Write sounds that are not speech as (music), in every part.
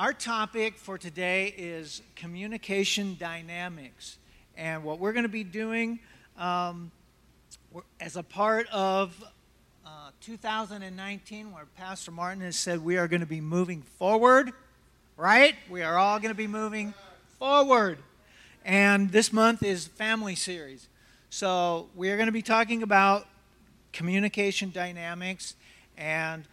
our topic for today is communication dynamics. And what we're going to be doing um, as a part of uh, 2019, where Pastor Martin has said we are going to be moving forward, right? We are all going to be moving forward. And this month is Family Series. So we are going to be talking about communication dynamics and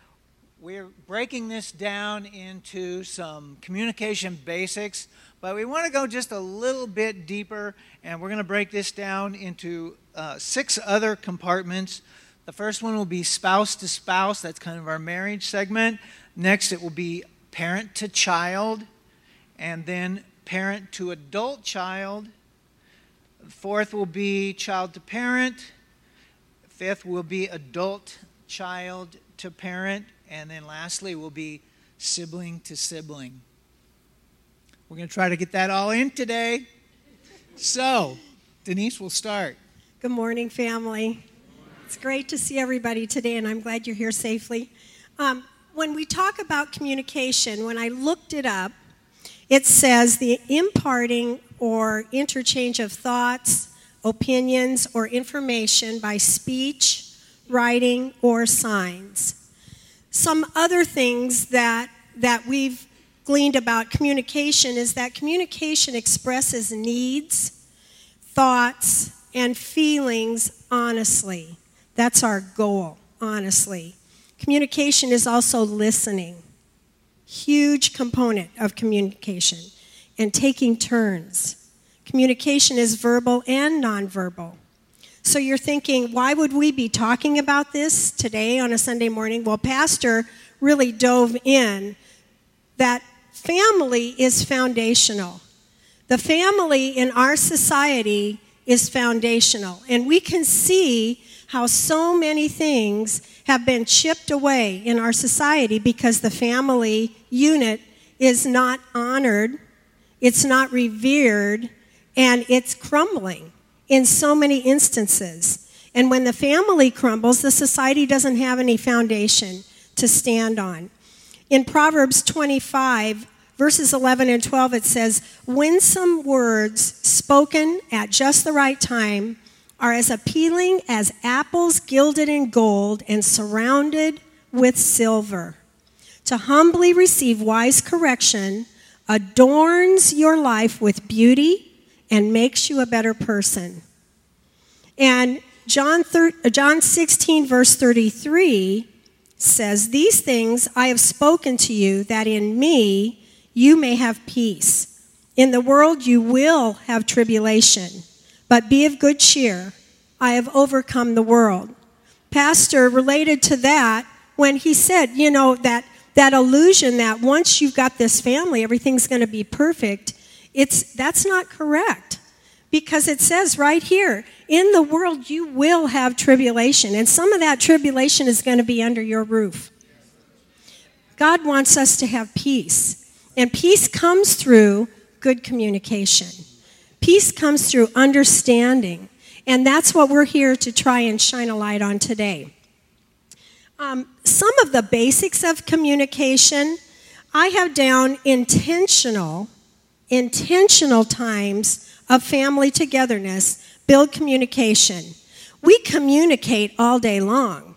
we're breaking this down into some communication basics, but we want to go just a little bit deeper, and we're going to break this down into uh, six other compartments. The first one will be spouse to spouse, that's kind of our marriage segment. Next, it will be parent to child, and then parent to adult child. Fourth will be child to parent. Fifth will be adult child to parent. And then lastly we'll be sibling to sibling. We're going to try to get that all in today. So, Denise will start. Good morning, family. It's great to see everybody today, and I'm glad you're here safely. Um, when we talk about communication, when I looked it up, it says the imparting or interchange of thoughts, opinions, or information by speech, writing, or signs some other things that, that we've gleaned about communication is that communication expresses needs, thoughts, and feelings honestly. That's our goal, honestly. Communication is also listening, huge component of communication, and taking turns. Communication is verbal and nonverbal. So you're thinking, why would we be talking about this today on a Sunday morning? Well, Pastor really dove in that family is foundational. The family in our society is foundational. And we can see how so many things have been chipped away in our society because the family unit is not honored, it's not revered, and it's crumbling in so many instances. And when the family crumbles, the society doesn't have any foundation to stand on. In Proverbs 25, verses 11 and 12, it says, Winsome words spoken at just the right time are as appealing as apples gilded in gold and surrounded with silver. To humbly receive wise correction adorns your life with beauty and makes you a better person. And John, thir- uh, John 16, verse 33 says, These things I have spoken to you, that in me you may have peace. In the world you will have tribulation, but be of good cheer. I have overcome the world. Pastor related to that when he said, you know, that, that illusion that once you've got this family, everything's going to be perfect. It's, that's not correct. Because it says right here, in the world you will have tribulation, and some of that tribulation is going to be under your roof. God wants us to have peace, and peace comes through good communication. Peace comes through understanding, and that's what we're here to try and shine a light on today. Um, some of the basics of communication I have down intentional, intentional times of family togetherness, build communication. We communicate all day long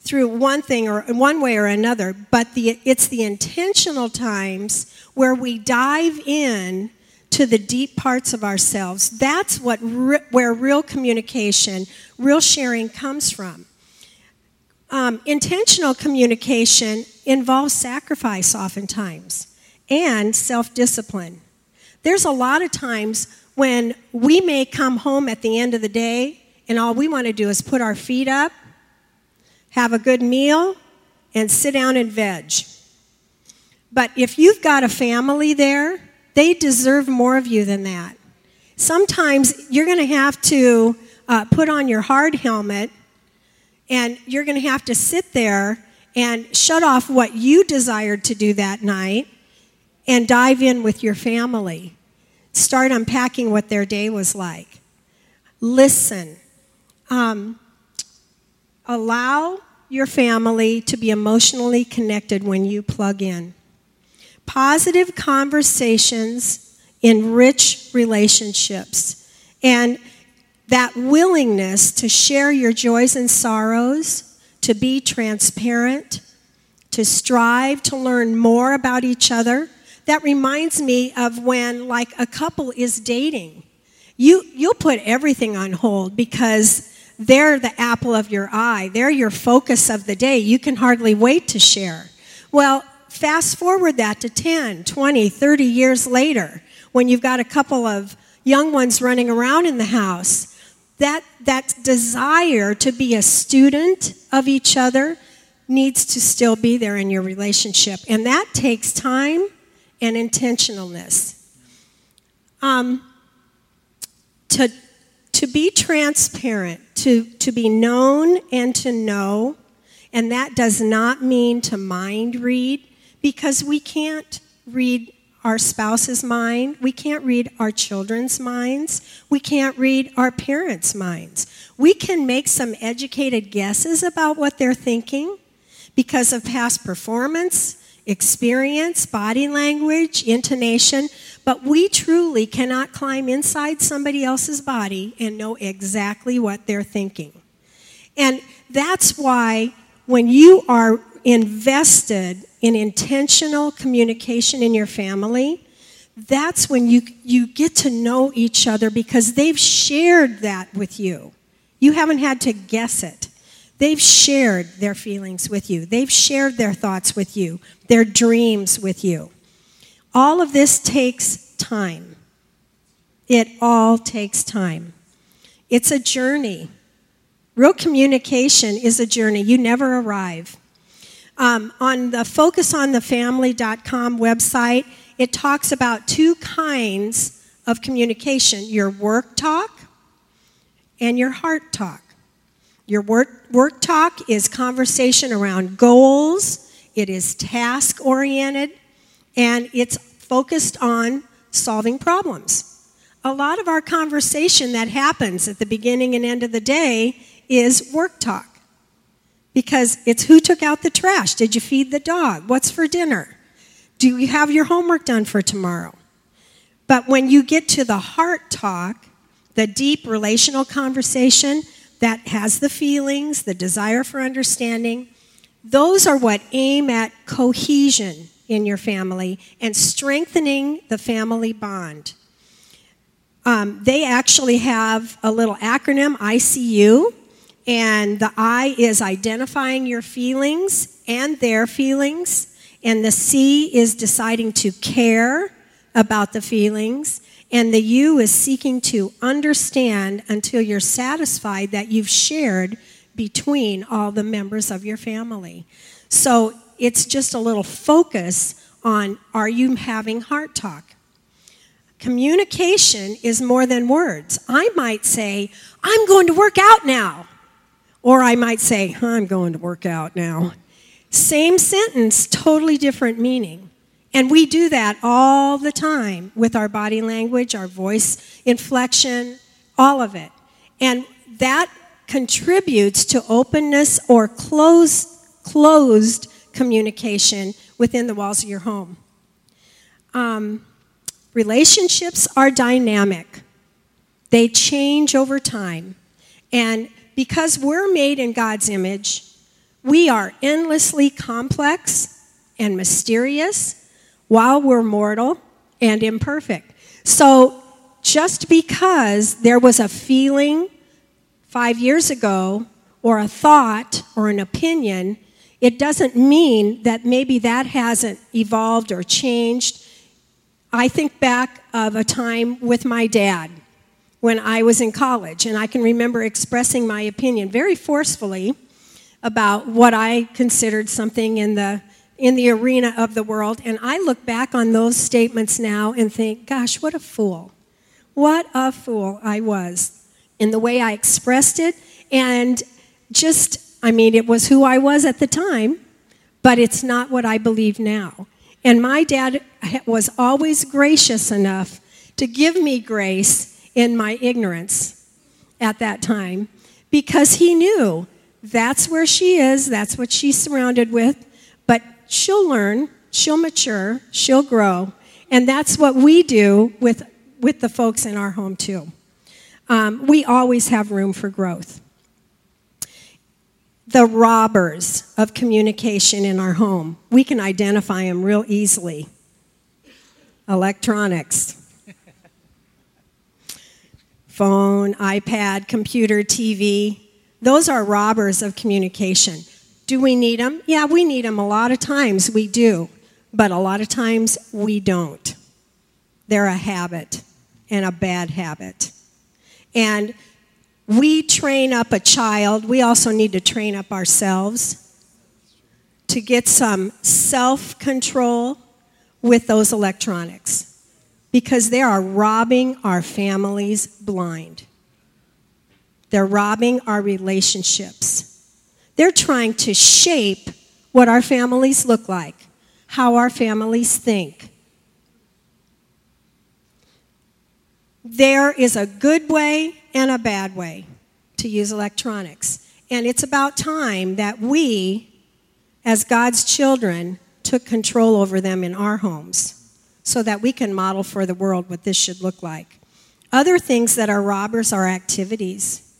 through one thing or one way or another, but the, it's the intentional times where we dive in to the deep parts of ourselves. That's what re- where real communication, real sharing comes from. Um, intentional communication involves sacrifice oftentimes and self discipline. There's a lot of times when we may come home at the end of the day and all we want to do is put our feet up, have a good meal, and sit down and veg. But if you've got a family there, they deserve more of you than that. Sometimes you're going to have to uh, put on your hard helmet and you're going to have to sit there and shut off what you desired to do that night and dive in with your family start unpacking what their day was like. Listen. Um, allow your family to be emotionally connected when you plug in. Positive conversations enrich relationships. And that willingness to share your joys and sorrows, to be transparent, to strive to learn more about each other. That reminds me of when like a couple is dating. You you'll put everything on hold because they're the apple of your eye. They're your focus of the day. You can hardly wait to share. Well, fast forward that to 10, 20, 30 years later when you've got a couple of young ones running around in the house. That, that desire to be a student of each other needs to still be there in your relationship. And that takes time and intentionalness. Um, to, to be transparent, to, to be known and to know, and that does not mean to mind read, because we can't read our spouse's mind, we can't read our children's minds, we can't read our parents' minds. We can make some educated guesses about what they're thinking because of past performance, experience, body language, intonation, but we truly cannot climb inside somebody else's body and know exactly what they're thinking. And that's why when you are invested in intentional communication in your family, that's when you, you get to know each other because they've shared that with you. You haven't had to guess it. They've shared their feelings with you, they've shared their thoughts with you, their dreams with you. All of this takes time. It all takes time. It's a journey. Real communication is a journey. You never arrive. Um, on the focusonthefamily.com website, it talks about two kinds of communication your work talk and your heart talk. Your work, work talk is conversation around goals, it is task oriented, and it's focused on solving problems. A lot of our conversation that happens at the beginning and end of the day is work talk because it's who took out the trash? Did you feed the dog? What's for dinner? Do you have your homework done for tomorrow? But when you get to the heart talk, the deep relational conversation that has the feelings, the desire for understanding, those are what aim at cohesion in your family and strengthening the family bond. Um, they actually have a little acronym, ICU, and the I is identifying your feelings and their feelings. And the C is deciding to care about the feelings. And the you is seeking to understand until you're satisfied that you've shared between all the members of your family. So it's just a little focus on are you having heart talk? Communication is more than words. I might say, I'm going to work out now. Or I might say, I'm going to work out now. Same sentence, totally different meaning. And we do that all the time with our body language, our voice inflection, all of it. And that contributes to openness or close, closed communication within the walls of your home. Um, relationships are dynamic, they change over time. And because we're made in God's image, we are endlessly complex and mysterious while we're mortal and imperfect. So, just because there was a feeling five years ago, or a thought, or an opinion, it doesn't mean that maybe that hasn't evolved or changed. I think back of a time with my dad when I was in college, and I can remember expressing my opinion very forcefully about what I considered something in the in the arena of the world, and I look back on those statements now and think, gosh, what a fool. What a fool I was in the way I expressed it and just I mean, it was who I was at the time, but it's not what I believe now. And my dad was always gracious enough to give me grace in my ignorance at that time because he knew that's where she is, that's what she's surrounded with, she'll learn she'll mature, she'll grow, and that's what we do with, with the folks in our home, too. Um, we always have room for growth. The robbers of communication in our home, we can identify them real easily. Electronics, phone, iPad, computer, TV, those are robbers of communication. Do we need them? Yeah, we need them. A lot of times we do, but a lot of times we don't. They're a habit and a bad habit. And we train up a child, we also need to train up ourselves to get some self control with those electronics because they are robbing our families blind. They're robbing our relationships. They're trying to shape what our families look like, how our families think. There is a good way and a bad way to use electronics. And it's about time that we, as God's children, took control over them in our homes so that we can model for the world what this should look like. Other things that are robbers are activities.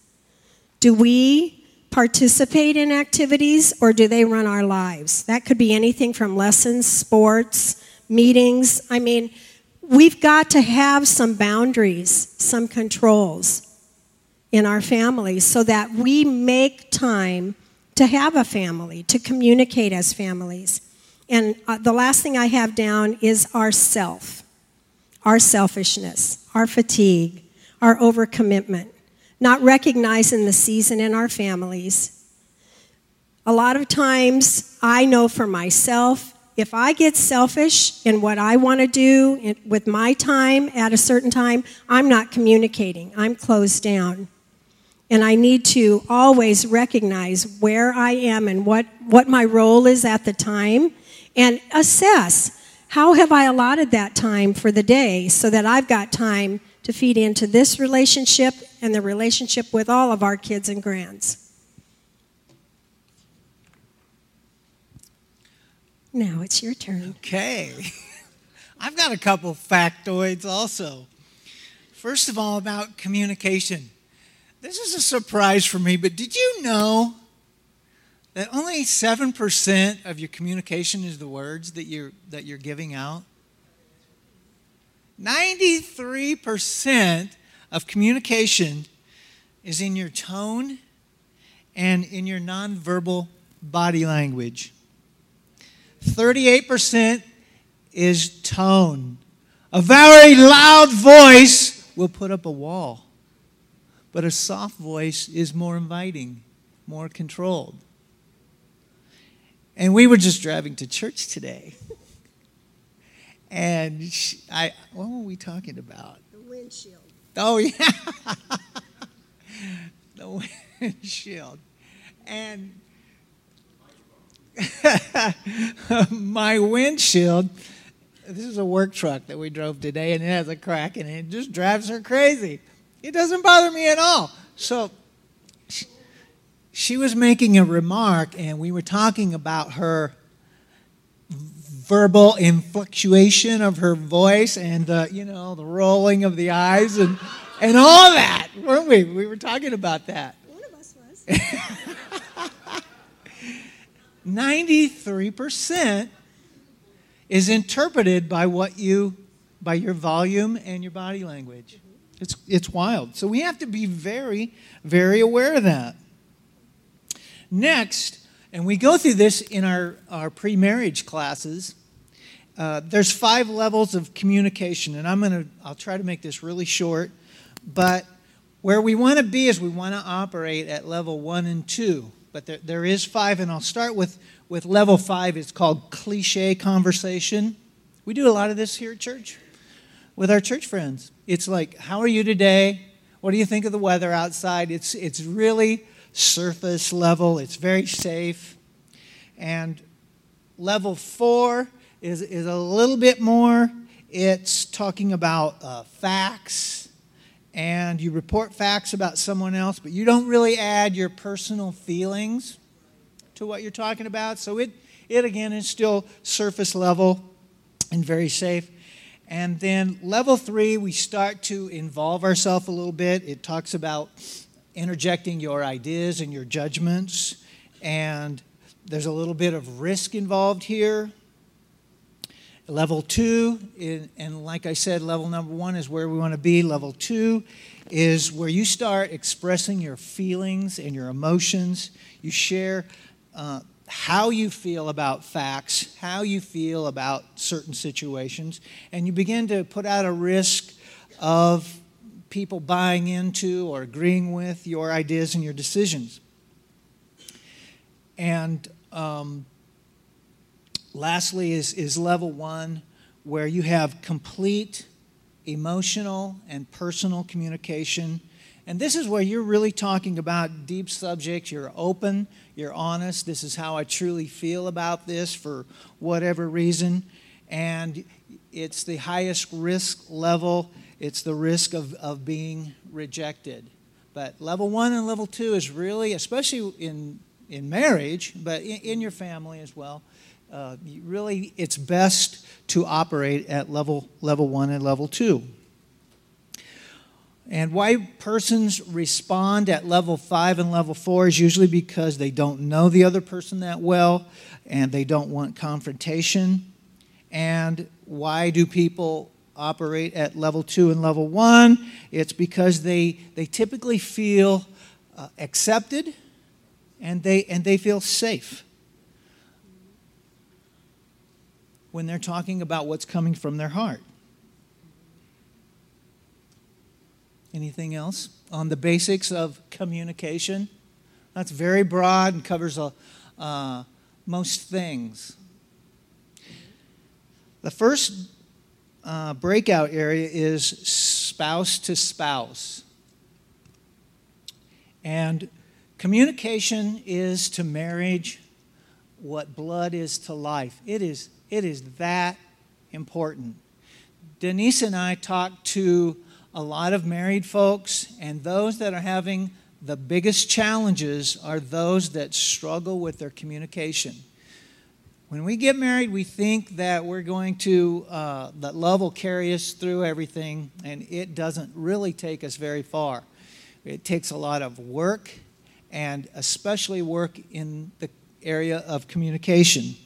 Do we participate in activities or do they run our lives? That could be anything from lessons, sports, meetings. I mean, we've got to have some boundaries, some controls in our families so that we make time to have a family, to communicate as families. And uh, the last thing I have down is our self, our selfishness, our fatigue, our overcommitment not recognizing the season in our families. A lot of times, I know for myself, if I get selfish in what I want to do with my time at a certain time, I'm not communicating. I'm closed down. And I need to always recognize where I am and what, what my role is at the time and assess how have I allotted that time for the day so that I've got time to feed into this relationship and the relationship with all of our kids and grands. Now it's your turn. Okay. (laughs) I've got a couple factoids also. First of all, about communication. This is a surprise for me, but did you know that only 7% of your communication is the words that you're, that you're giving out? 93% of communication is in your tone and in your nonverbal body language. 38% is tone. A very loud voice will put up a wall, but a soft voice is more inviting, more controlled. And we were just driving to church today. (laughs) And she, I, what were we talking about? The windshield. Oh, yeah. (laughs) the windshield. And (laughs) my windshield, this is a work truck that we drove today, and it has a crack in it. It just drives her crazy. It doesn't bother me at all. So she, she was making a remark, and we were talking about her verbal influctuation of her voice and the, you know, the rolling of the eyes and, and all that, weren't we? We were talking about that. One of us was. (laughs) 93% is interpreted by what you, by your volume and your body language. Mm-hmm. It's, it's wild. So we have to be very, very aware of that. Next, and we go through this in our, our pre marriage classes. Uh, there's five levels of communication, and I'm to, I'll try to make this really short, but where we want to be is we want to operate at level one and two. But there, there is five, and I'll start with, with level five. It's called cliche conversation. We do a lot of this here at church with our church friends. It's like, how are you today? What do you think of the weather outside? It's, it's really surface level, it's very safe. And level four is, is a little bit more. It's talking about uh, facts, and you report facts about someone else, but you don't really add your personal feelings to what you're talking about. So it, it again is still surface level and very safe. And then level three, we start to involve ourselves a little bit. It talks about interjecting your ideas and your judgments, and there's a little bit of risk involved here. Level two, and like I said, level number one is where we want to be. Level two is where you start expressing your feelings and your emotions. You share uh, how you feel about facts, how you feel about certain situations, and you begin to put out a risk of people buying into or agreeing with your ideas and your decisions. And um, lastly, is, is level one, where you have complete emotional and personal communication. And this is where you're really talking about deep subjects. You're open, you're honest. This is how I truly feel about this for whatever reason. And it's the highest risk level, it's the risk of, of being rejected. But level one and level two is really, especially in, in marriage, but in, in your family as well, uh, really it's best to operate at level, level one and level two. And why persons respond at level five and level four is usually because they don't know the other person that well and they don't want confrontation. And why do people operate at level two and level one? It's because they, they typically feel uh, accepted and they, and they feel safe. When they're talking about what's coming from their heart. Anything else on the basics of communication? That's very broad and covers a, uh, most things. The first uh, breakout area is spouse to spouse. And communication is to marriage what blood is to life. It is it is that important. Denise and I talked to a lot of married folks, and those that are having the biggest challenges are those that struggle with their communication. When we get married, we think that we're going to, uh, that love will carry us through everything, and it doesn't really take us very far. It takes a lot of work, and especially work in the area of communication.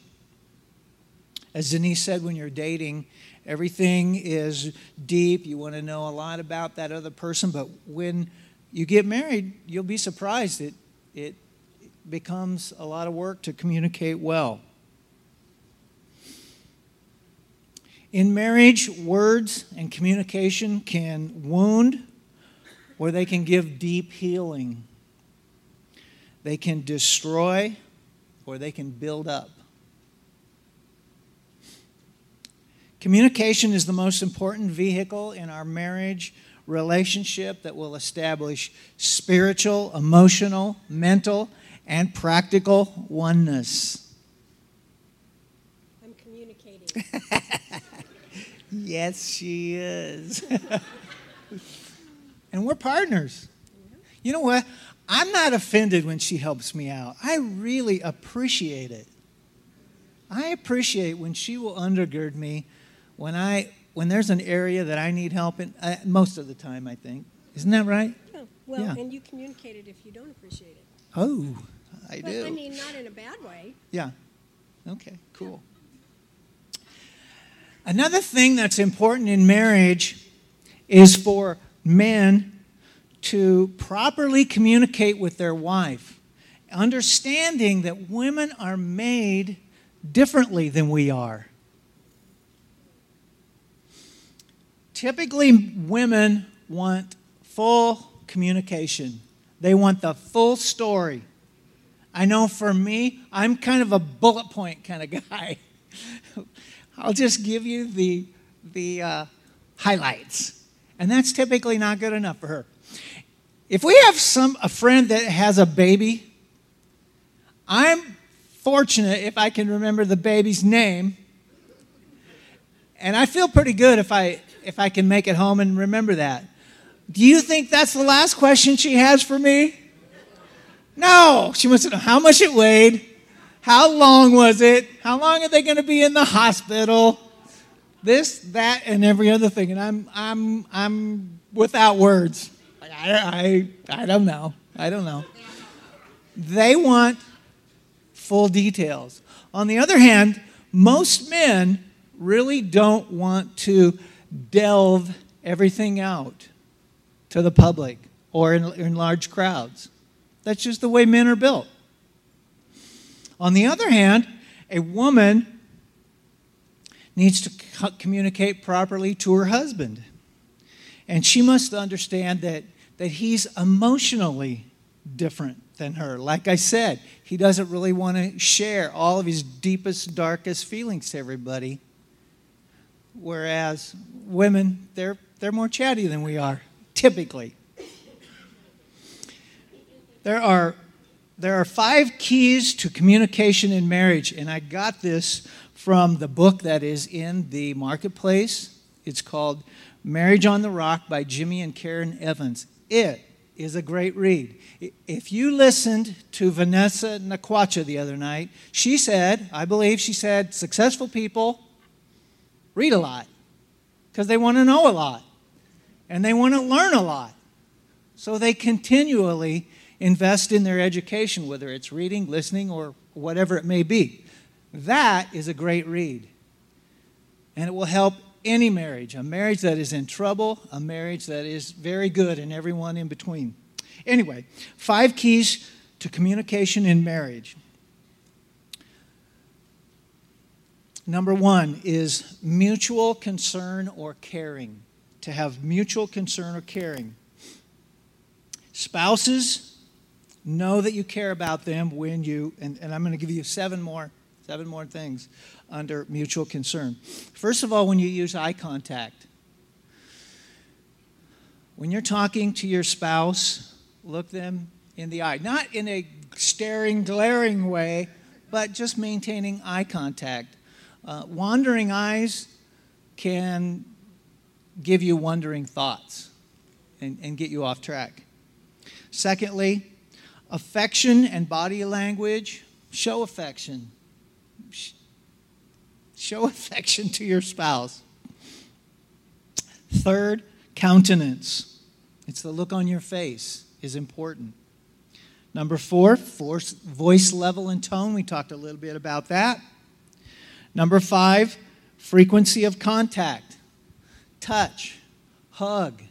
As Denise said, when you're dating, everything is deep. You want to know a lot about that other person. But when you get married, you'll be surprised. It, it becomes a lot of work to communicate well. In marriage, words and communication can wound or they can give deep healing. They can destroy or they can build up. Communication is the most important vehicle in our marriage relationship that will establish spiritual, emotional, mental, and practical oneness. I'm communicating. (laughs) yes, she is. (laughs) and we're partners. You know what? I'm not offended when she helps me out. I really appreciate it. I appreciate when she will undergird me when I when there's an area that I need help in, uh, most of the time, I think. Isn't that right? Yeah. Well, yeah. and you communicate it if you don't appreciate it. Oh, I but, do. I mean, not in a bad way. Yeah. Okay, cool. Another thing that's important in marriage is for men to properly communicate with their wife, understanding that women are made differently than we are. Typically, women want full communication, they want the full story. I know for me, I'm kind of a bullet point kind of (laughs) guy. I'll just give you the, the uh, highlights. And that's typically not good enough for her. If we have some a friend that has a baby, I'm fortunate if I can remember the baby's name. And I feel pretty good if I if I can make it home and remember that. Do you think that's the last question she has for me? No. She wants to know how much it weighed How long was it? How long are they going to be in the hospital? This, that, and every other thing. And I'm, I'm, I'm without words. I, I, I don't know. I don't know. They want full details. On the other hand, most men really don't want to delve everything out to the public or in, in large crowds. That's just the way men are built. On the other hand, a woman needs to communicate properly to her husband. And she must understand that, that he's emotionally different than her. Like I said, he doesn't really want to share all of his deepest, darkest feelings to everybody. Whereas women, they're, they're more chatty than we are, typically. There are, there are five keys to communication in marriage, and I got this from the book that is in the marketplace. It's called Marriage on the Rock by Jimmy and Karen Evans. It is a great read. If you listened to Vanessa Nakwacha the other night, she said, I believe she said, successful people read a lot because they want to know a lot and they want to learn a lot. So they continually invest in their education, whether it's reading, listening, or whatever it may be. That is a great read. And it will help any marriage a marriage that is in trouble, a marriage that is very good, and everyone in between. Anyway, five keys to communication in marriage. Number one is mutual concern or caring. To have mutual concern or caring. Spouses know that you care about them when you, and, and I'm going to give you seven more, seven more things under mutual concern. First of all, when you use eye contact. When you're talking to your spouse, look them in the eye. Not in a staring, glaring way, but just maintaining eye contact. Uh, wandering eyes can give you wandering thoughts and, and get you off track. Secondly, affection and body language. Show affection. Show (laughs) affection to your spouse. Third, countenance. It's the look on your face is important. Number four, voice level and tone. We talked a little bit about that. Number five, frequency of contact, touch, hug.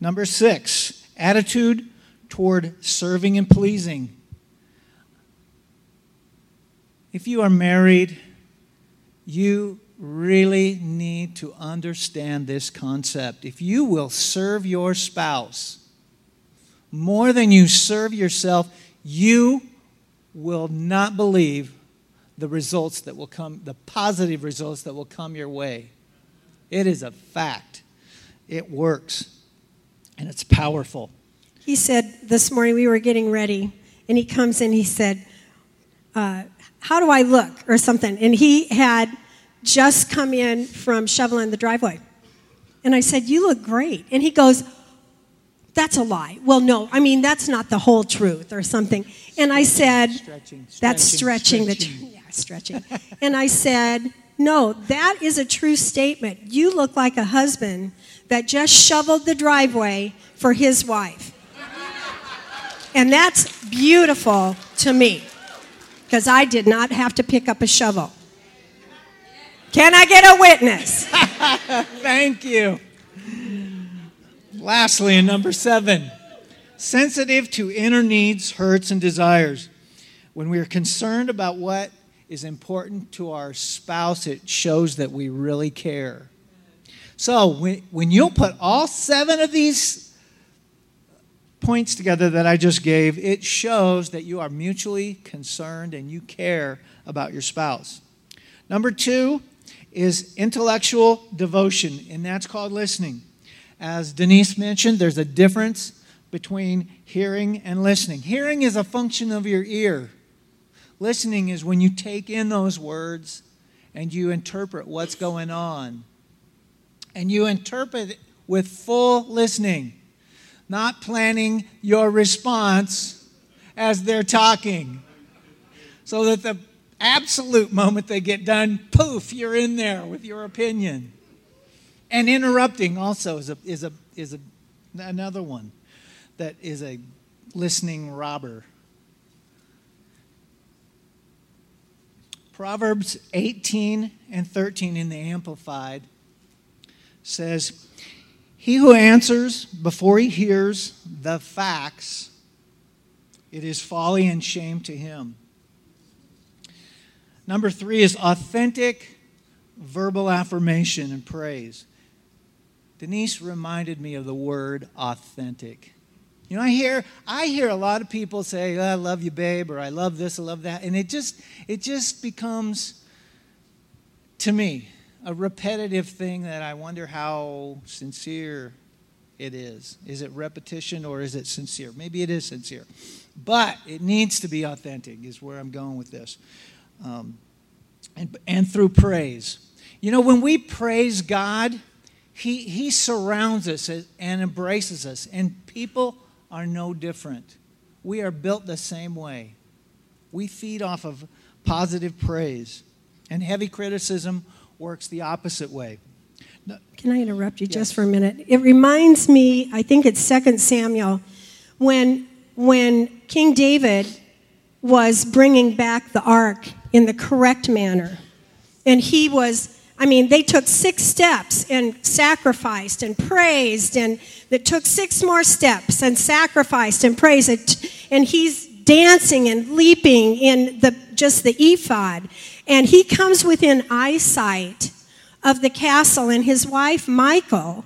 Number six, attitude toward serving and pleasing. If you are married, you really need to understand this concept. If you will serve your spouse more than you serve yourself, you will not believe the results that will come, the positive results that will come your way. It is a fact. It works, and it's powerful. He said this morning, we were getting ready, and he comes in, he said, uh, How do I look? or something. And he had just come in from shoveling the driveway. And I said, You look great. And he goes, that's a lie. Well, no, I mean, that's not the whole truth or something. And I said, stretching, That's stretching, stretching. the, (laughs) yeah, stretching. and I said, No, that is a true statement. You look like a husband that just shoveled the driveway for his wife. And that's beautiful to me because I did not have to pick up a shovel. Can I get a witness? (laughs) Thank you. Lastly, in number seven, sensitive to inner needs, hurts, and desires. When we are concerned about what is important to our spouse, it shows that we really care. So, when, when you'll put all seven of these points together that I just gave, it shows that you are mutually concerned and you care about your spouse. Number two is intellectual devotion, and that's called listening. As Denise mentioned, there's a difference between hearing and listening. Hearing is a function of your ear. Listening is when you take in those words and you interpret what's going on. And you interpret with full listening, not planning your response as they're talking. So that the absolute moment they get done, poof, you're in there with your opinion. And interrupting also is a, is a, is a, another one that is a listening robber. Proverbs 18 and 13 in the Amplified says, He who answers before he hears the facts, it is folly and shame to him. Number three is authentic verbal affirmation and praise. Denise reminded me of the word authentic. You know, I hear I hear a lot of people say, oh, "I love you, babe," or "I love this, I love that," and it just it just becomes to me a repetitive thing that I wonder how sincere it is. Is it repetition or is it sincere? Maybe it is sincere, but it needs to be authentic. Is where I'm going with this, um, and and through praise. You know, when we praise God, He He surrounds us and embraces us, and people are no different. We are built the same way. We feed off of positive praise, and heavy criticism works the opposite way. Can I interrupt you yes. just for a minute? It reminds me, I think it's 2 Samuel, when, when King David was bringing back the ark in the correct manner. And he was I mean, they took six steps and sacrificed and praised, and that took six more steps and sacrificed and praised. And he's dancing and leaping in the, just the ephod. And he comes within eyesight of the castle, and his wife, Michal,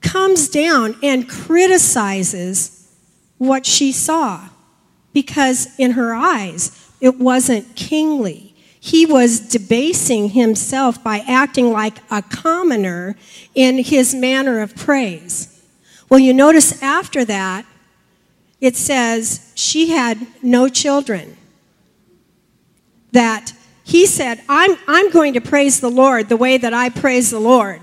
comes down and criticizes what she saw because in her eyes it wasn't kingly he was debasing himself by acting like a commoner in his manner of praise. Well, you notice after that, it says she had no children. That he said, I'm, I'm going to praise the Lord the way that I praise the Lord.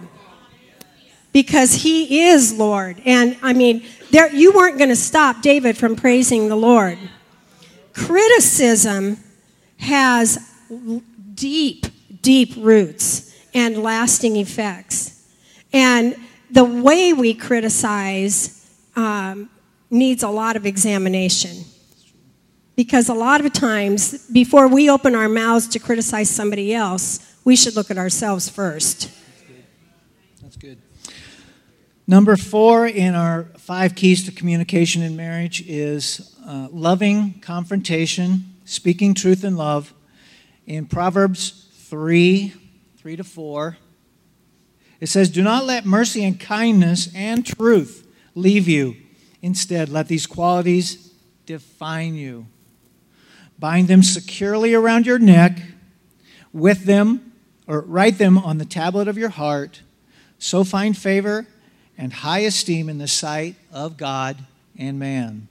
Because he is Lord. And I mean, there, you weren't going to stop David from praising the Lord. Criticism has deep, deep roots and lasting effects. And the way we criticize um, needs a lot of examination. Because a lot of times, before we open our mouths to criticize somebody else, we should look at ourselves first. That's good. That's good. Number four in our five keys to communication in marriage is uh, loving confrontation, speaking truth in love, in Proverbs 3 3 to 4, it says, Do not let mercy and kindness and truth leave you. Instead, let these qualities define you. Bind them securely around your neck, with them, or write them on the tablet of your heart. So find favor and high esteem in the sight of God and man.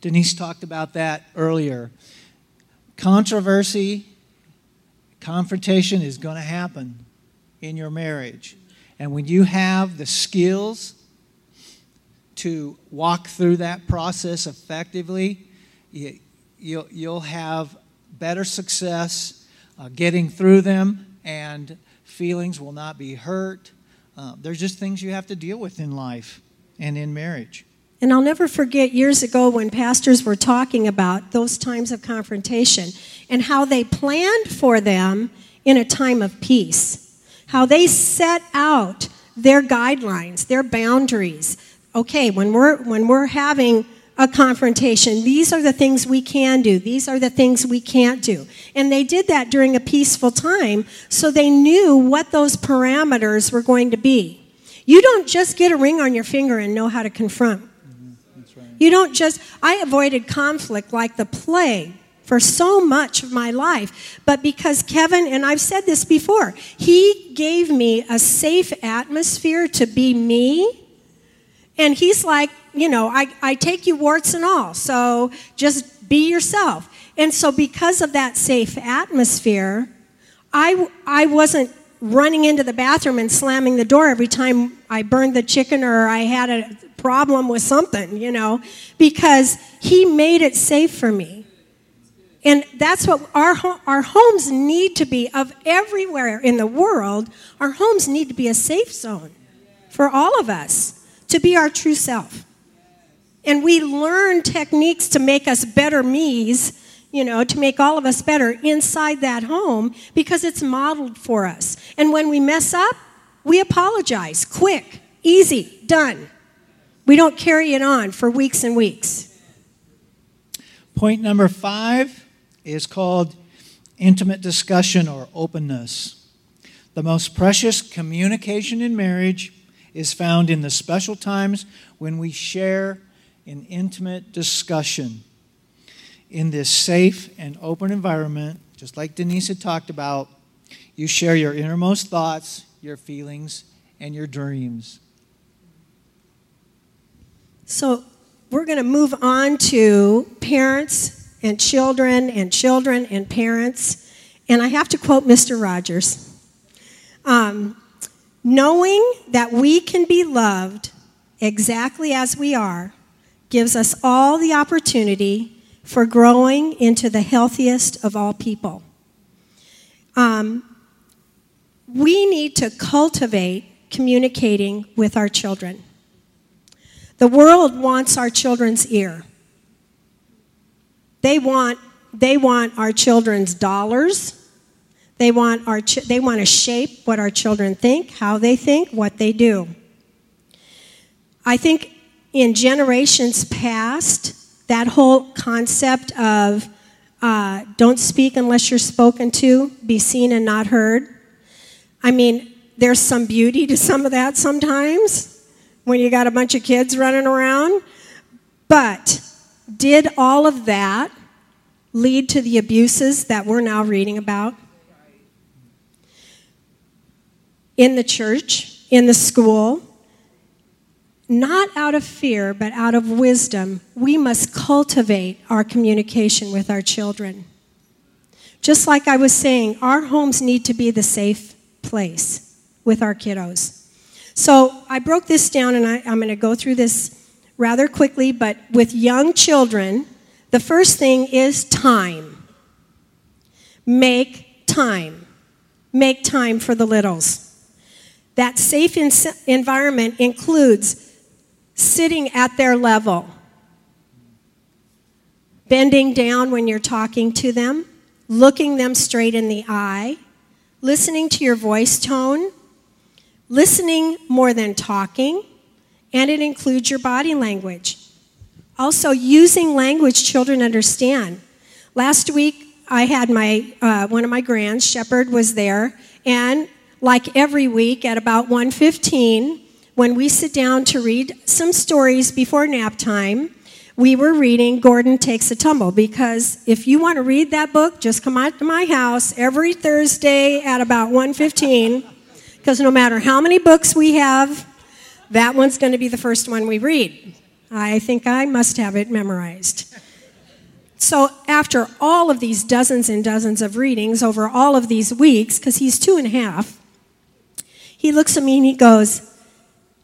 Denise talked about that earlier. Controversy, confrontation is going to happen in your marriage. And when you have the skills to walk through that process effectively, you, will you'll have better success uh, getting through them, and feelings will not be hurt. Uh, there's just things you have to deal with in life and in marriage. And I'll never forget years ago when pastors were talking about those times of confrontation and how they planned for them in a time of peace. How they set out their guidelines, their boundaries. Okay, when we're when we're having a confrontation, these are the things we can do. These are the things we can't do. And they did that during a peaceful time so they knew what those parameters were going to be. You don't just get a ring on your finger and know how to confront you don't just, I avoided conflict like the plague for so much of my life. But because Kevin, and I've said this before, he gave me a safe atmosphere to be me. And he's like, you know, I, I take you warts and all, so just be yourself. And so, because of that safe atmosphere, I, I wasn't running into the bathroom and slamming the door every time I burned the chicken or I had a problem with something, you know, because He made it safe for me. And that's what our, our homes need to be, of everywhere in the world, our homes need to be a safe zone for all of us to be our true self. And we learn techniques to make us better me's, you know, to make all of us better inside that home because it's modeled for us. And when we mess up, we apologize quick, easy, done. We don't carry it on for weeks and weeks. Point number five is called intimate discussion or openness. The most precious communication in marriage is found in the special times when we share in intimate discussion. In this safe and open environment, just like Denise had talked about, you share your innermost thoughts, your feelings, and your dreams. So, we're going to move on to parents and children and children and parents. And I have to quote Mr. Rogers um, Knowing that we can be loved exactly as we are gives us all the opportunity for growing into the healthiest of all people. Um, we need to cultivate communicating with our children. The world wants our children's ear. They want, they want our children's dollars. They want, our ch- they want to shape what our children think, how they think, what they do. I think in generations past, that whole concept of uh, don't speak unless you're spoken to, be seen and not heard. I mean, there's some beauty to some of that sometimes when you got a bunch of kids running around. But did all of that lead to the abuses that we're now reading about? In the church, in the school, not out of fear, but out of wisdom, we must cultivate our communication with our children. Just like I was saying, our homes need to be the safe place with our kiddos. So I broke this down and I, am going to go through this rather quickly, but with young children, the first thing is time. Make time. Make time for the littles. That safe in- environment includes sitting at their level, bending down when you're talking to them, looking them straight in the eye, listening to your voice tone, listening more than talking, and it includes your body language. Also, using language children understand. Last week, I had my uh, one of my grands, Shepherd, was there, and like every week at about 1:15, when we sit down to read some stories before nap time, we were reading Gordon Takes a Tumble because if you want to read that book, just come out to my house every Thursday at about 1:15 because no matter how many books we have, that one's going to be the first one we read. I think I must have it memorized. So, after all of these dozens and dozens of readings over all of these weeks, because he's two and a half, he looks at me and he goes,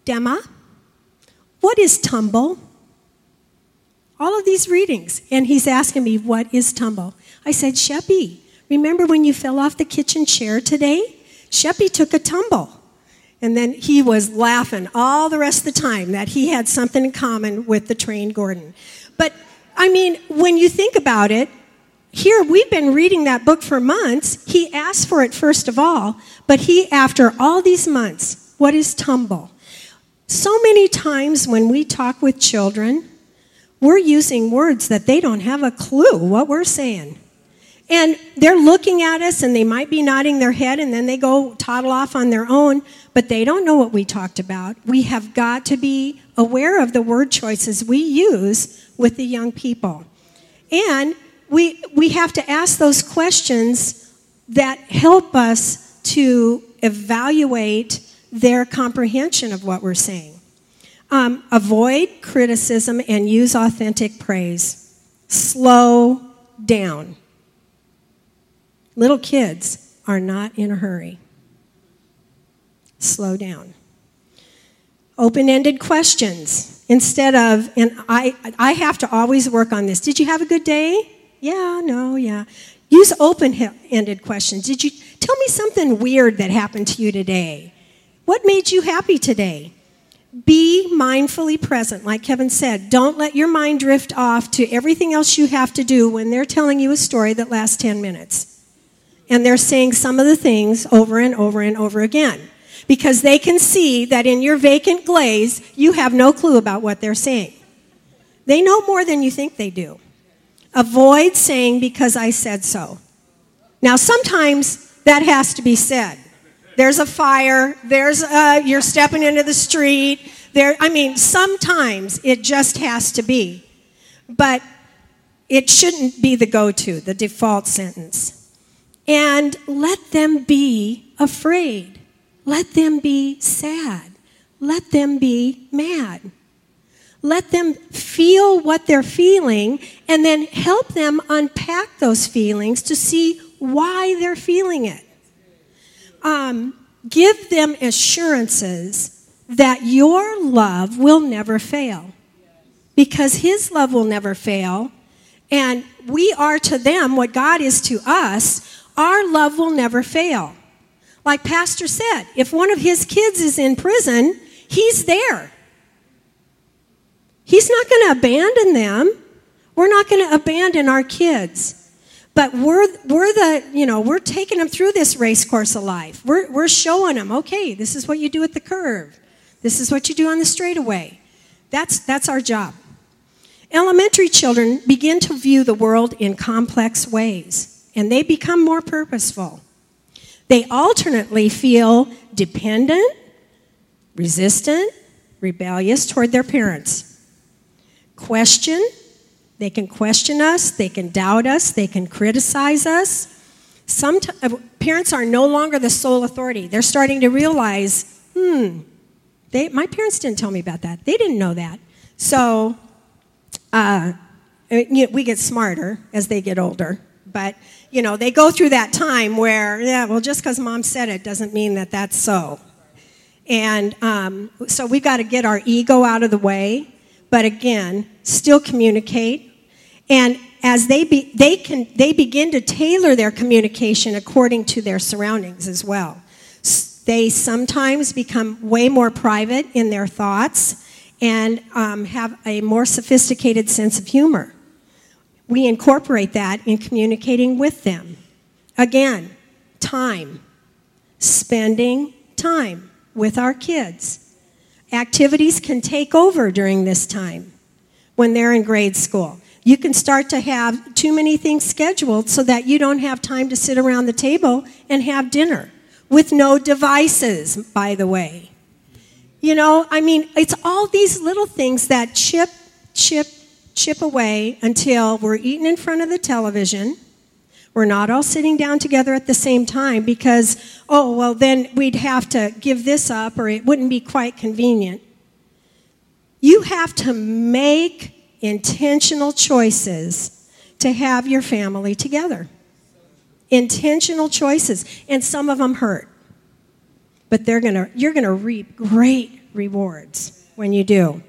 Dema, what is tumble? All of these readings. And he's asking me, What is tumble? I said, Sheppy, remember when you fell off the kitchen chair today? Sheppy took a tumble. And then he was laughing all the rest of the time that he had something in common with the trained Gordon. But I mean, when you think about it, here we've been reading that book for months. He asked for it first of all, but he, after all these months, what is tumble? So many times when we talk with children, we're using words that they don't have a clue what we're saying. And they're looking at us and they might be nodding their head and then they go toddle off on their own, but they don't know what we talked about. We have got to be aware of the word choices we use with the young people. And we, we have to ask those questions that help us to evaluate their comprehension of what we're saying. Um, avoid criticism and use authentic praise. Slow down. Little kids are not in a hurry. Slow down. open ended questions instead of, and I, I have to always work on this. Did you have a good day? Yeah, no, yeah. Use open ended questions. Did you tell me something weird that happened to you today? What made you happy today? Be mindfully present, like Kevin said. Don't let your mind drift off to everything else you have to do when they're telling you a story that lasts 10 minutes. And they're saying some of the things over and over and over again because they can see that in your vacant glaze, you have no clue about what they're saying. They know more than you think they do. Avoid saying, because I said so. Now, sometimes that has to be said. There's a fire, there's a, you're stepping into the street. There, I mean, sometimes it just has to be. But it shouldn't be the go to, the default sentence. And let them be afraid. Let them be sad. Let them be mad. Let them feel what they're feeling and then help them unpack those feelings to see why they're feeling it. Um, give them assurances that your love will never fail because His love will never fail. And we are to them what God is to us. Our love will never fail. Like Pastor said, if one of his kids is in prison, he's there. He's not going to abandon them. We're not going to abandon our kids. But we're, we're the, you know, we're taking them through this race course of life. We're, we're showing them, okay, this is what you do at the curve. This is what you do on the straightaway. That's, that's our job. Elementary children begin to view the world in complex ways, and they become more purposeful. They alternately feel dependent, resistant, rebellious toward their parents. Question, they can question us, they can doubt us, they can criticize us. Some uh, parents are no longer the sole authority. They're starting to realize, hmm, they, my parents didn't tell me about that. They didn't know that. So uh, we get smarter as they get older. But, you know, they go through that time where, yeah, well, just because mom said it doesn't mean that that's so. And um, so we've got to get our ego out of the way, but again, still communicate. And as they, be, they, can, they begin to tailor their communication according to their surroundings as well. They sometimes become way more private in their thoughts and um, have a more sophisticated sense of humor we incorporate that in communicating with them. Again, time. Spending time with our kids. Activities can take over during this time when they're in grade school. You can start to have too many things scheduled so that you don't have time to sit around the table and have dinner with no devices, by the way. You know, I mean, it's all these little things that chip, chip, chip away until we're eating in front of the television. We're not all sitting down together at the same time because, oh, well, then we'd have to give this up or it wouldn't be quite convenient. You have to make intentional choices to have your family together. Intentional choices. And some of them hurt. But they're gonna, you're going to reap great rewards when you do.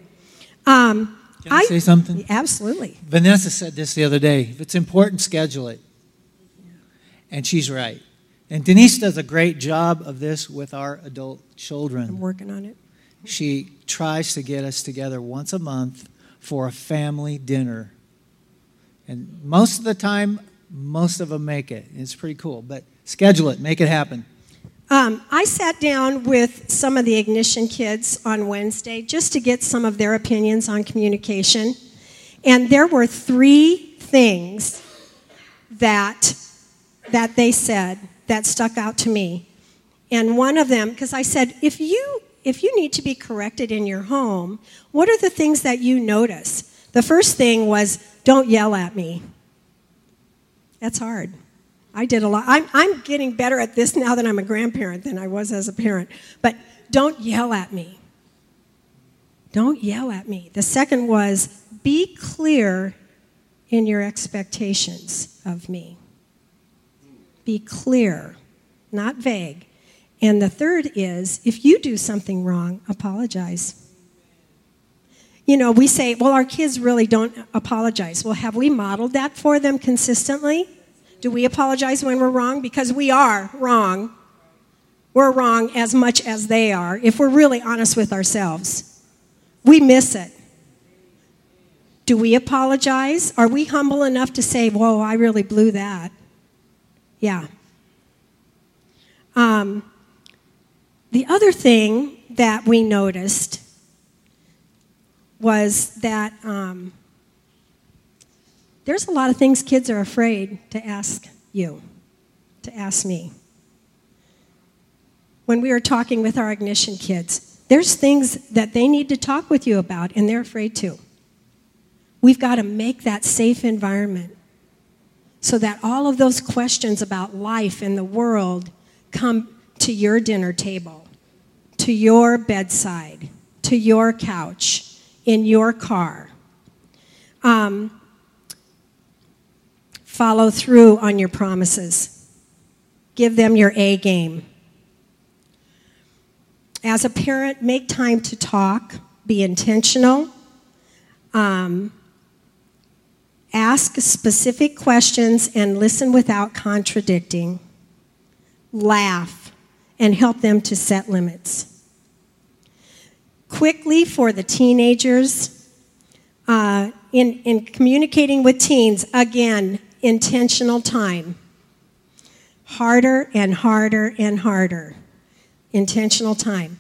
Um, can I, I say something? Absolutely. Vanessa said this the other day. If it's important, schedule it. And she's right. And Denise does a great job of this with our adult children. I'm working on it. She tries to get us together once a month for a family dinner. And most of the time, most of them make it. It's pretty cool. But schedule it, make it happen. Um, I sat down with some of the Ignition kids on Wednesday just to get some of their opinions on communication. And there were three things that, that they said that stuck out to me. And one of them, because I said, if you, if you need to be corrected in your home, what are the things that you notice? The first thing was, don't yell at me. That's hard. I did a lot. I'm, I'm getting better at this now that I'm a grandparent than I was as a parent. But don't yell at me. Don't yell at me. The second was be clear in your expectations of me. Be clear, not vague. And the third is if you do something wrong, apologize. You know, we say, well, our kids really don't apologize. Well, have we modeled that for them consistently? Do we apologize when we're wrong? Because we are wrong. We're wrong as much as they are if we're really honest with ourselves. We miss it. Do we apologize? Are we humble enough to say, whoa, I really blew that? Yeah. Um, the other thing that we noticed was that um, there's a lot of things kids are afraid to ask you, to ask me. When we were talking with our ignition kids, there's things that they need to talk with you about, and they're afraid to. We've got to make that safe environment so that all of those questions about life and the world come to your dinner table, to your bedside, to your couch, in your car. Um, follow through on your promises. Give them your A game. As a parent, make time to talk, be intentional. Um, ask specific questions and listen without contradicting laugh, and help them to set limits. Quickly, for the teenagers, uh, in, in communicating with teens, again, intentional time. Harder and harder and harder. Intentional time.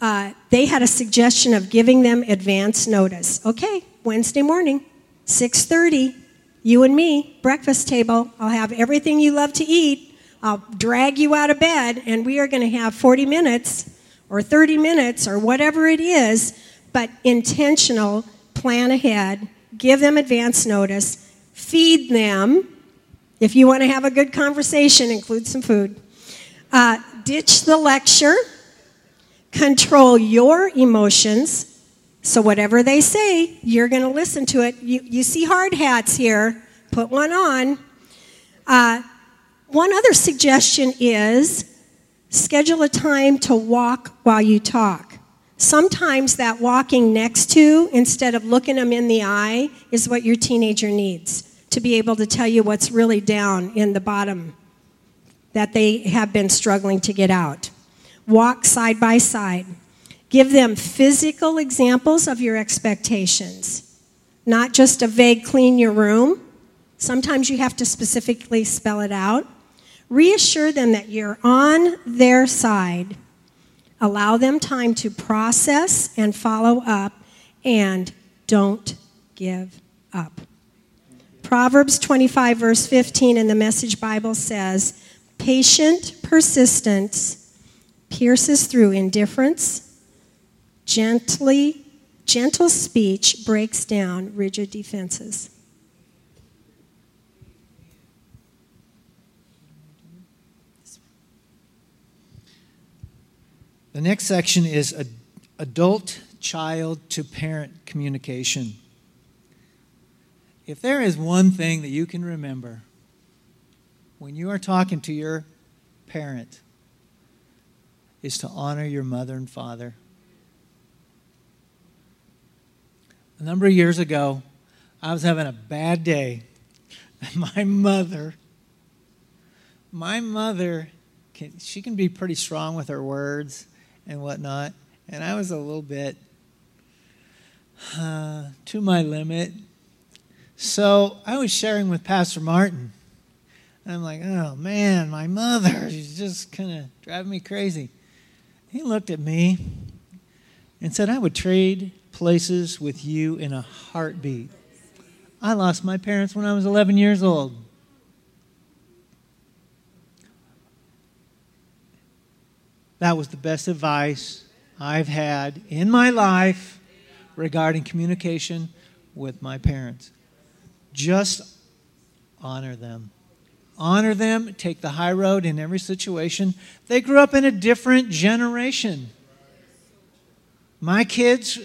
Uh, they had a suggestion of giving them advance notice. Okay, Wednesday morning, 6:30, you and me, breakfast table. I'll have everything you love to eat. I'll drag you out of bed, and we are going to have 40 minutes or 30 minutes or whatever it is, but intentional, plan ahead, give them advance notice, feed them. If you want to have a good conversation, include some food. Uh, ditch the lecture, control your emotions. So, whatever they say, you're going to listen to it. You, you see hard hats here, put one on. Uh, one other suggestion is schedule a time to walk while you talk. Sometimes that walking next to, instead of looking them in the eye, is what your teenager needs to be able to tell you what's really down in the bottom that they have been struggling to get out. Walk side by side. Give them physical examples of your expectations, not just a vague clean your room. Sometimes you have to specifically spell it out. Reassure them that you're on their side. Allow them time to process and follow up, and don't give up. Proverbs 25, verse 15 in the Message Bible says, Patient persistence pierces through indifference, gently, gentle speech breaks down rigid defenses. The next section is adult child to parent communication. If there is one thing that you can remember when you are talking to your parent, is to honor your mother and father. A number of years ago, I was having a bad day. And My mother, my mother, can, she can be pretty strong with her words and whatnot. And I was a little bit uh, to my limit. So I was sharing with Pastor Martin. And I'm like, oh man, my mother, (laughs) she's just kind of driving me crazy. He looked at me and said, I would trade places with you in a heartbeat. I lost my parents when I was 11 years old. That was the best advice I've had in my life regarding communication with my parents. Just honor them. Honor them, take the high road in every situation. They grew up in a different generation. My kids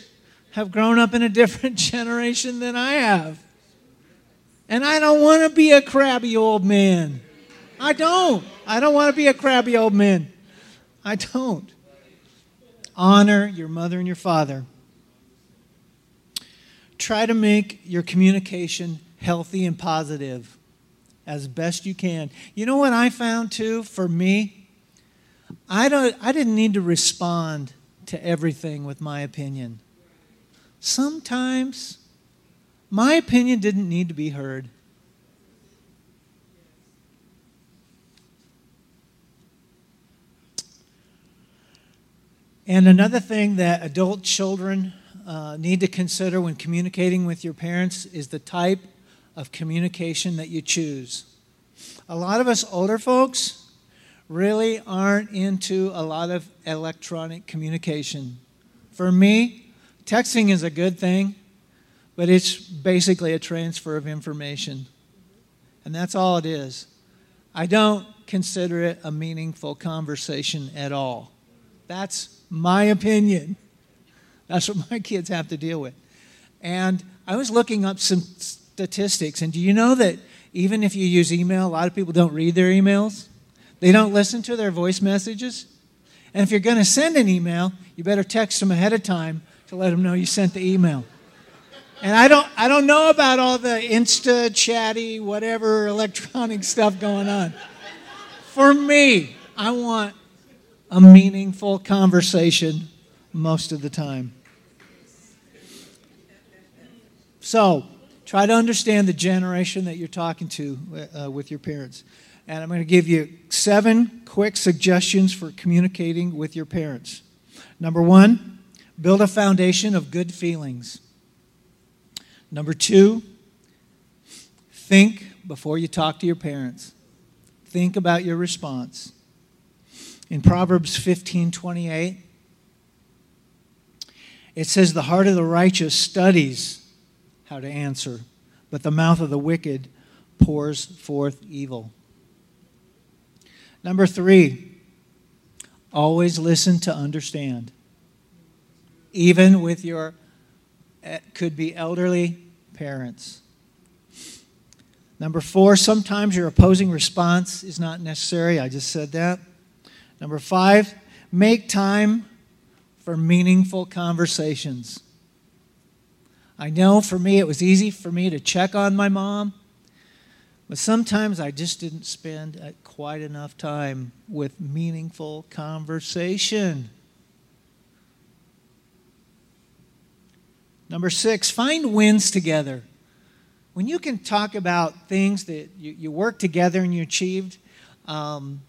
have grown up in a different (laughs) generation than I have. And I don't want to be a crabby old man. I don't. I don't want to be a crabby old man. I don't. Honor your mother and your father. Try to make your communication healthy and positive as best you can. You know what I found too for me? I don't I didn't need to respond to everything with my opinion. Sometimes my opinion didn't need to be heard. And another thing that adult children uh, need to consider when communicating with your parents is the type of communication that you choose. A lot of us older folks really aren't into a lot of electronic communication. For me, texting is a good thing, but it's basically a transfer of information. And that's all it is. I don't consider it a meaningful conversation at all. That's my opinion. (laughs) That's what my kids have to deal with. And I was looking up some statistics, and do you know that even if you use email, a lot of people don't read their emails? They don't listen to their voice messages? And if you're going to send an email, you better text them ahead of time to let them know you sent the email. And I don't, I don't know about all the Insta, chatty, whatever electronic stuff going on. For me, I want a meaningful conversation most of the time. So, try to understand the generation that you're talking to uh, with your parents. And I'm going to give you seven quick suggestions for communicating with your parents. Number one, build a foundation of good feelings. Number two, think before you talk to your parents. Think about your response. In Proverbs 15 28, it says, The heart of the righteous studies how to answer, but the mouth of the wicked pours forth evil. Number three, always listen to understand. Even with your, eh, could be elderly parents. Number four, sometimes your opposing response is not necessary. I just said that. Number five, make time for meaningful conversations. I know for me, it was easy for me to check on my mom, but sometimes I just didn't spend quite enough time with meaningful conversation. Number six, find wins together. When you can talk about things that you, you work together and you achieved, um,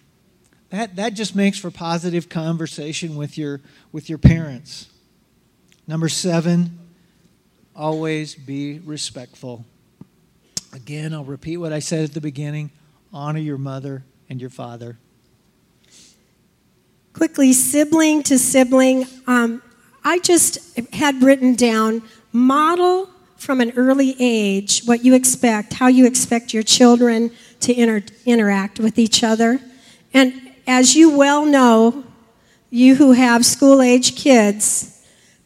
that, that just makes for positive conversation with your, with your parents. Number seven, always be respectful. Again, I'll repeat what I said at the beginning honor your mother and your father. Quickly, sibling to sibling, um, I just had written down model from an early age what you expect, how you expect your children to inter- interact with each other. And as you well know, you who have school age kids,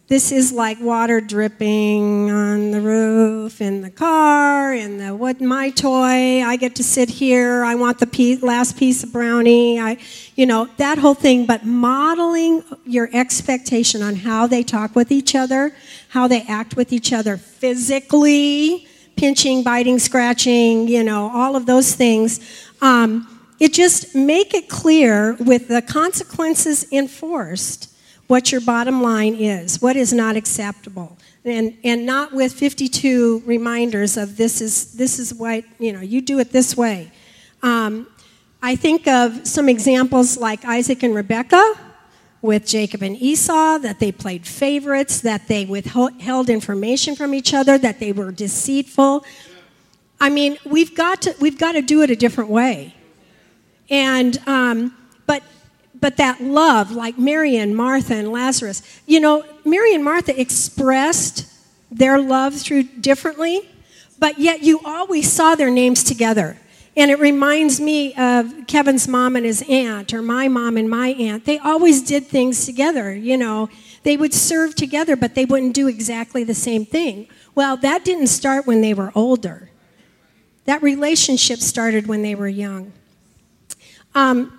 this is like water dripping on the roof, in the car, in the what my toy. I get to sit here. I want the piece, last piece of brownie. I, you know, that whole thing. But modeling your expectation on how they talk with each other, how they act with each other physically, pinching, biting, scratching, you know, all of those things. Um, it just make it clear with the consequences enforced what your bottom line is, what is not acceptable. And, and not with 52 reminders of this is, this is what, you know, you do it this way. Um, I think of some examples like Isaac and Rebecca with Jacob and Esau, that they played favorites, that they withheld information from each other, that they were deceitful. I mean, we've got to, we've got to do it a different way. And, um, but but that love, like Mary and Martha and Lazarus, you know, Mary and Martha expressed their love through differently, but yet you always saw their names together. And it reminds me of Kevin's mom and his aunt, or my mom and my aunt. They always did things together, you know. They would serve together, but they wouldn't do exactly the same thing. Well, that didn't start when they were older. That relationship started when they were young. Um,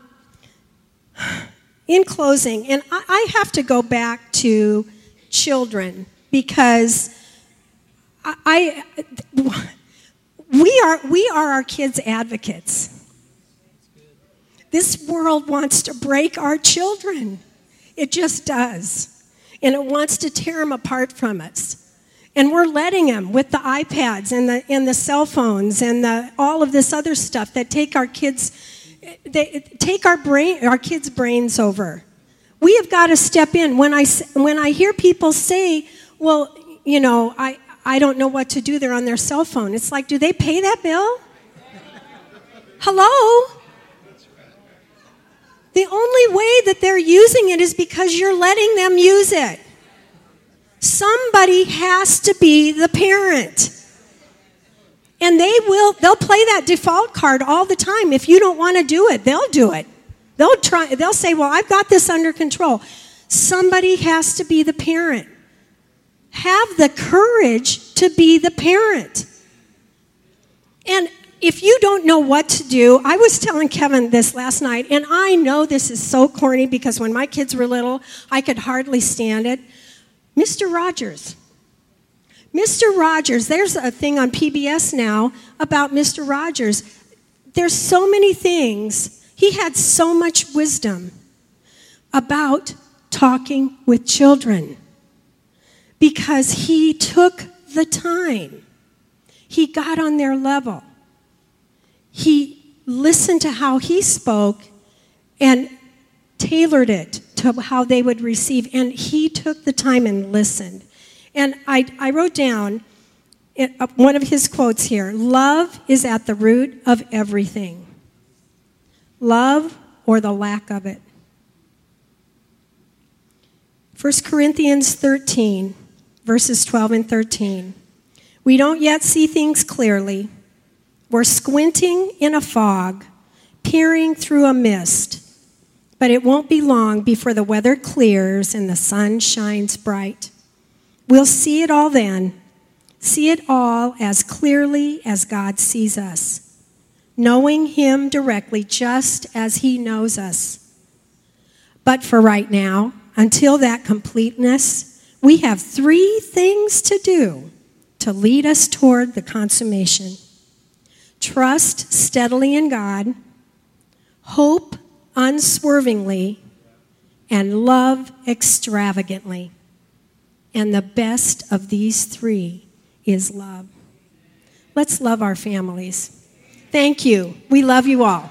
in closing, and I, have to go back to children because I, I we are we are our kids' advocates. This world wants to break our children. It just does. And it wants to tear them apart from us. And we're letting them with the iPads and the, and the cell phones and the, all of this other stuff that take our kids, they take our, brain, our kids' brains over. We have got to step in. When I, when I hear people say, well, you know, I, I don't know what to do, they're on their cell phone. It's like, do they pay that bill? Hello? The only way that they're using it is because you're letting them use it. Somebody has to be the parent. And they will they'll play that default card all the time. If you don't want to do it, they'll do it. They'll try they'll say, "Well, I've got this under control." Somebody has to be the parent. Have the courage to be the parent. And if you don't know what to do, I was telling Kevin this last night, and I know this is so corny because when my kids were little, I could hardly stand it. Mr. Rogers. Mr. Rogers, there's a thing on PBS now about Mr. Rogers. There's so many things. He had so much wisdom about talking with children because he took the time. He got on their level he listened to how he spoke and tailored it to how they would receive. And he took the time and listened. And I, I wrote down uh, one of his quotes here Love is at the root of everything. Love or the lack of it. 1 Corinthians 13, verses 12 and 13. We don't yet see things clearly we're squinting in a fog, peering through a mist, but it won't be long before the weather clears and the sun shines bright. We'll see it all then, see it all as clearly as God sees us, knowing Him directly just as He knows us. But for right now, until that completeness, we have three things to do to lead us toward the consummation trust steadily in God, hope unswervingly, and love extravagantly. And the best of these three is love. Let's love our families. Thank you. We love you all.